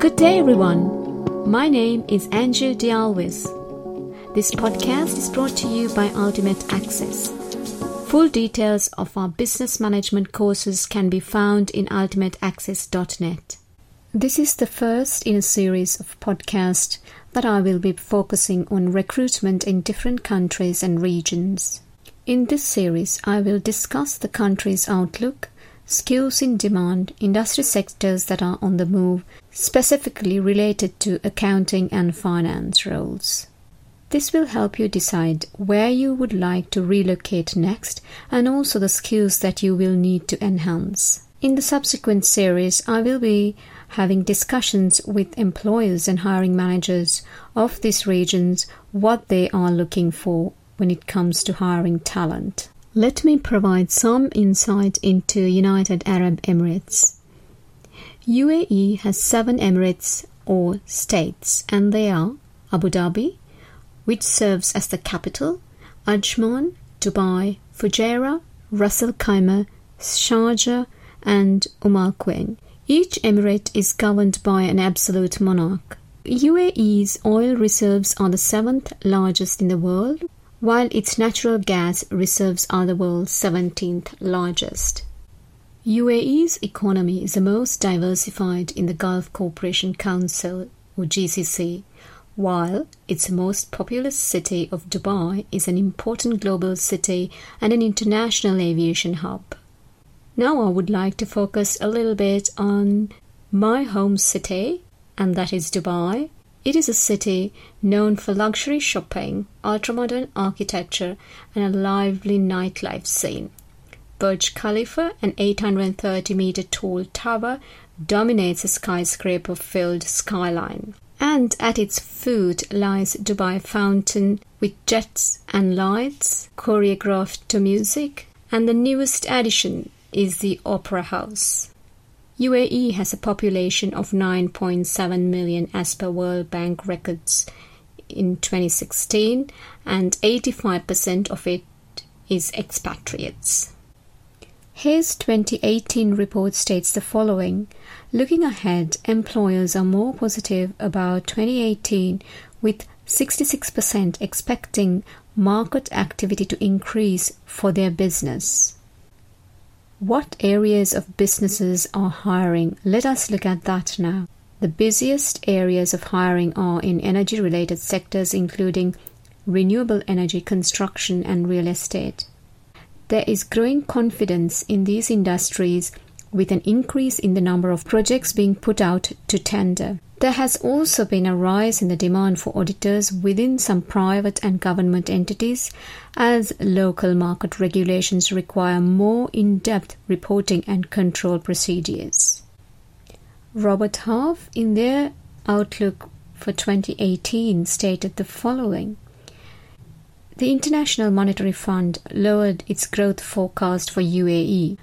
Good day, everyone. My name is Andrew Dialwis. This podcast is brought to you by Ultimate Access. Full details of our business management courses can be found in ultimateaccess.net. This is the first in a series of podcasts that I will be focusing on recruitment in different countries and regions. In this series, I will discuss the country's outlook, skills in demand, industry sectors that are on the move, specifically related to accounting and finance roles. This will help you decide where you would like to relocate next and also the skills that you will need to enhance. In the subsequent series, I will be having discussions with employers and hiring managers of these regions what they are looking for when it comes to hiring talent. Let me provide some insight into United Arab Emirates. UAE has seven emirates or states, and they are Abu Dhabi, which serves as the capital, Ajman, Dubai, Fujairah, Ras Al Khaimah, Sharjah, and Umm Al Quwain. Each emirate is governed by an absolute monarch. UAE's oil reserves are the seventh largest in the world, while its natural gas reserves are the world's 17th largest. UAE's economy is the most diversified in the Gulf Cooperation Council or GCC, while its most populous city of Dubai is an important global city and an international aviation hub. Now I would like to focus a little bit on my home city, and that is Dubai, it is a city known for luxury shopping, ultramodern architecture, and a lively nightlife scene. Burj Khalifa, an 830 meter tall tower, dominates a skyscraper filled skyline. And at its foot lies Dubai Fountain with jets and lights choreographed to music. And the newest addition is the Opera House. UAE has a population of 9.7 million as per World Bank records in 2016, and 85% of it is expatriates. Hays 2018 report states the following Looking ahead, employers are more positive about 2018, with 66% expecting market activity to increase for their business. What areas of businesses are hiring? Let us look at that now. The busiest areas of hiring are in energy related sectors, including renewable energy, construction, and real estate. There is growing confidence in these industries with an increase in the number of projects being put out to tender. There has also been a rise in the demand for auditors within some private and government entities as local market regulations require more in depth reporting and control procedures. Robert Half, in their outlook for 2018, stated the following The International Monetary Fund lowered its growth forecast for UAE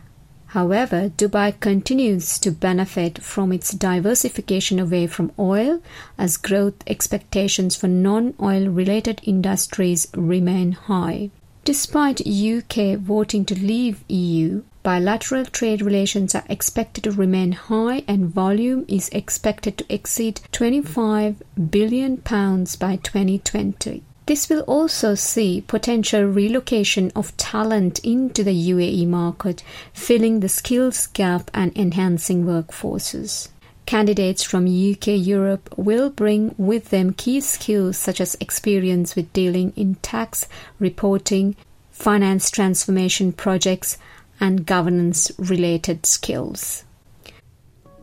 However, Dubai continues to benefit from its diversification away from oil as growth expectations for non-oil related industries remain high. Despite UK voting to leave EU, bilateral trade relations are expected to remain high and volume is expected to exceed 25 billion pounds by 2020. This will also see potential relocation of talent into the UAE market, filling the skills gap and enhancing workforces. Candidates from UK Europe will bring with them key skills such as experience with dealing in tax, reporting, finance transformation projects, and governance related skills.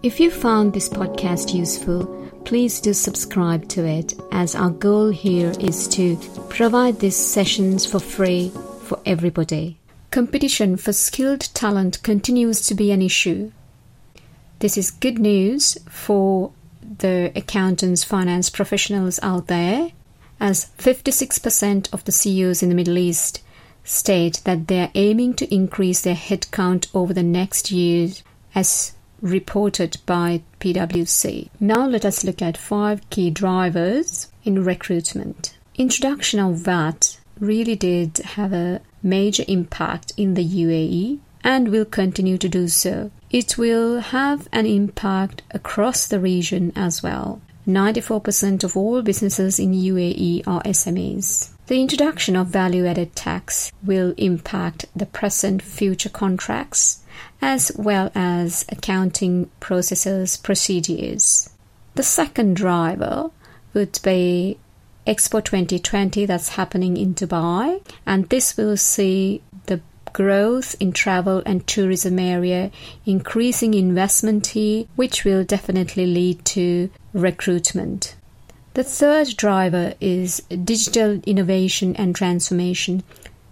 If you found this podcast useful, please do subscribe to it as our goal here is to provide these sessions for free for everybody. Competition for skilled talent continues to be an issue. This is good news for the accountants, finance professionals out there, as 56% of the CEOs in the Middle East state that they are aiming to increase their headcount over the next year as reported by PwC. Now let us look at five key drivers in recruitment. Introduction of VAT really did have a major impact in the UAE and will continue to do so. it will have an impact across the region as well. 94% of all businesses in UAE are SMEs. The introduction of value added tax will impact the present future contracts as well as accounting processes procedures. The second driver would be Expo 2020 that's happening in Dubai and this will see the growth in travel and tourism area, increasing investment here, which will definitely lead to recruitment. The third driver is digital innovation and transformation.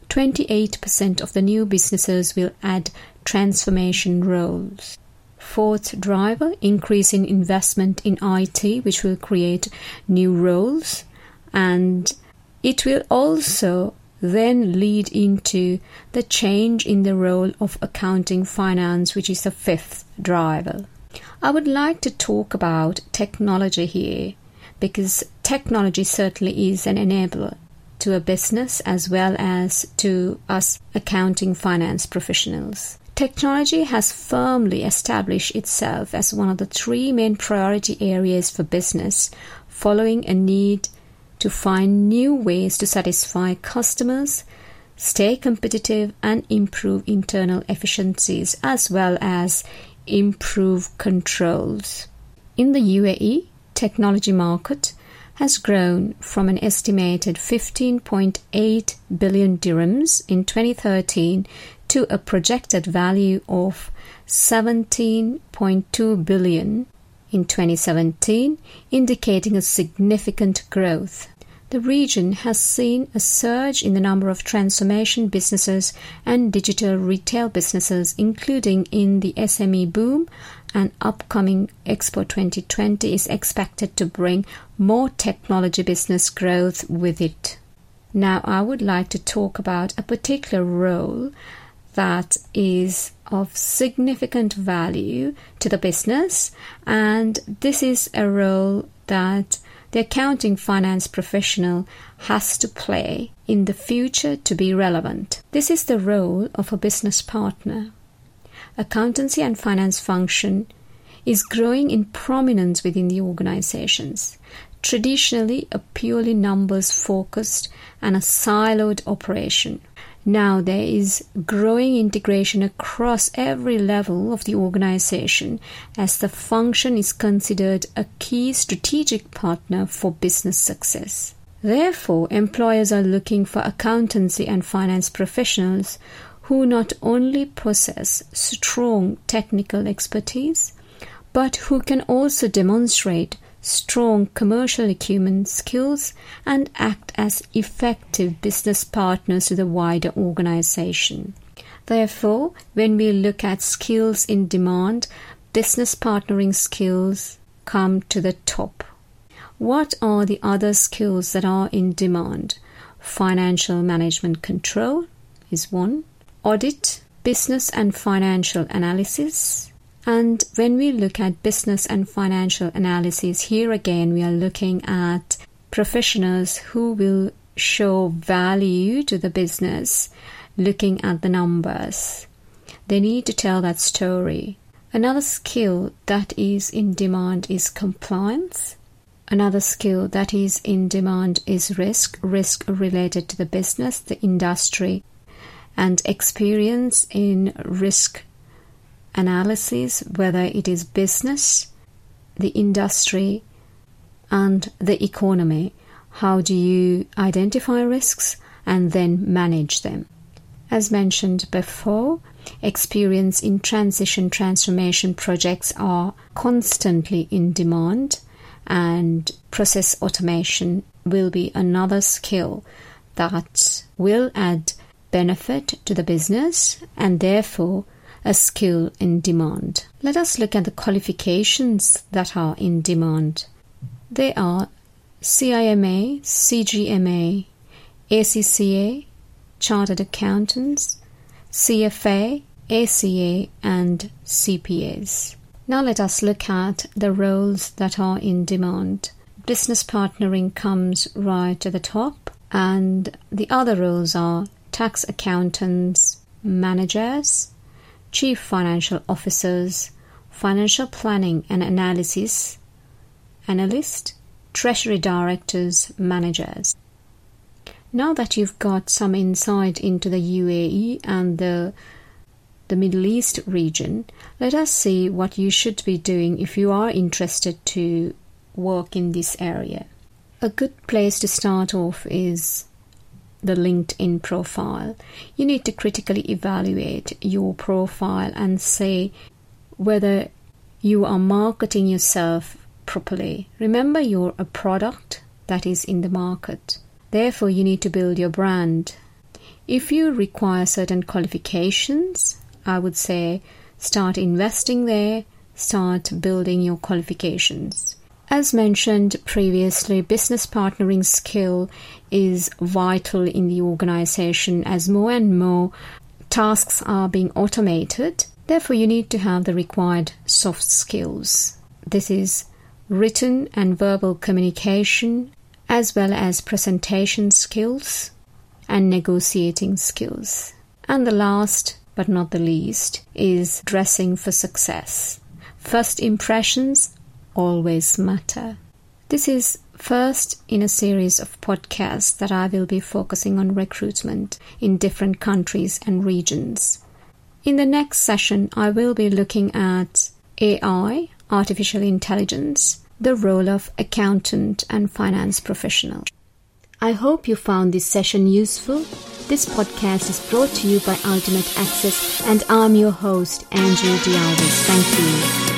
28% of the new businesses will add transformation roles. Fourth driver, increase in investment in IT, which will create new roles. And it will also then lead into the change in the role of accounting finance, which is the fifth driver. I would like to talk about technology here because technology certainly is an enabler to a business as well as to us accounting finance professionals. Technology has firmly established itself as one of the three main priority areas for business, following a need to find new ways to satisfy customers, stay competitive, and improve internal efficiencies as well as improve controls. In the UAE, technology market has grown from an estimated 15.8 billion dirhams in 2013 to a projected value of 17.2 billion in 2017, indicating a significant growth. The region has seen a surge in the number of transformation businesses and digital retail businesses, including in the SME boom and upcoming Expo 2020 is expected to bring more technology business growth with it. Now, I would like to talk about a particular role that is of significant value to the business, and this is a role that the accounting finance professional has to play in the future to be relevant. This is the role of a business partner accountancy and finance function is growing in prominence within the organizations. Traditionally, a purely numbers focused and a siloed operation. Now there is growing integration across every level of the organization as the function is considered a key strategic partner for business success. Therefore, employers are looking for accountancy and finance professionals who not only possess strong technical expertise, but who can also demonstrate strong commercial acumen skills and act as effective business partners to the wider organization. Therefore, when we look at skills in demand, business partnering skills come to the top. What are the other skills that are in demand? Financial management control is one, audit, business and financial analysis. And when we look at business and financial analysis, here again we are looking at professionals who will show value to the business looking at the numbers. They need to tell that story. Another skill that is in demand is compliance. Another skill that is in demand is risk, risk related to the business, the industry, and experience in risk analysis, whether it is business, the industry, and the economy. How do you identify risks and then manage them? As mentioned before, experience in transition transformation projects are constantly in demand, and process automation will be another skill that will add benefit to the business and therefore a skill in demand. Let us look at the qualifications that are in demand. They are CIMA, CGMA, ACCA, Chartered Accountants, CFA, ACA, and CPAs. Now let us look at the roles that are in demand. Business partnering comes right to the top, and the other roles are tax accountants, managers, chief financial officers, financial planning and analysis, analyst, treasury directors, managers. Now that you've got some insight into the UAE and the the Middle East region, let us see what you should be doing if you are interested to work in this area. A good place to start off is the LinkedIn profile. You need to critically evaluate your profile and say whether you are marketing yourself properly. Remember, you're a product that is in the market. Therefore, you need to build your brand. If you require certain qualifications, I would say start investing there, start building your qualifications. As mentioned previously, business partnering skill is vital in the organization as more and more tasks are being automated. Therefore, you need to have the required soft skills. This is written and verbal communication, as well as presentation skills and negotiating skills. And the last but not the least is dressing for success. First impressions always matter. This is first in a series of podcasts that I will be focusing on recruitment in different countries and regions. In the next session, I will be looking at AI, artificial intelligence, the role of accountant and finance professional. I hope you found this session useful. This podcast is brought to you by Ultimate Access, and I'm your host, Andrew Dialvis. Thank you.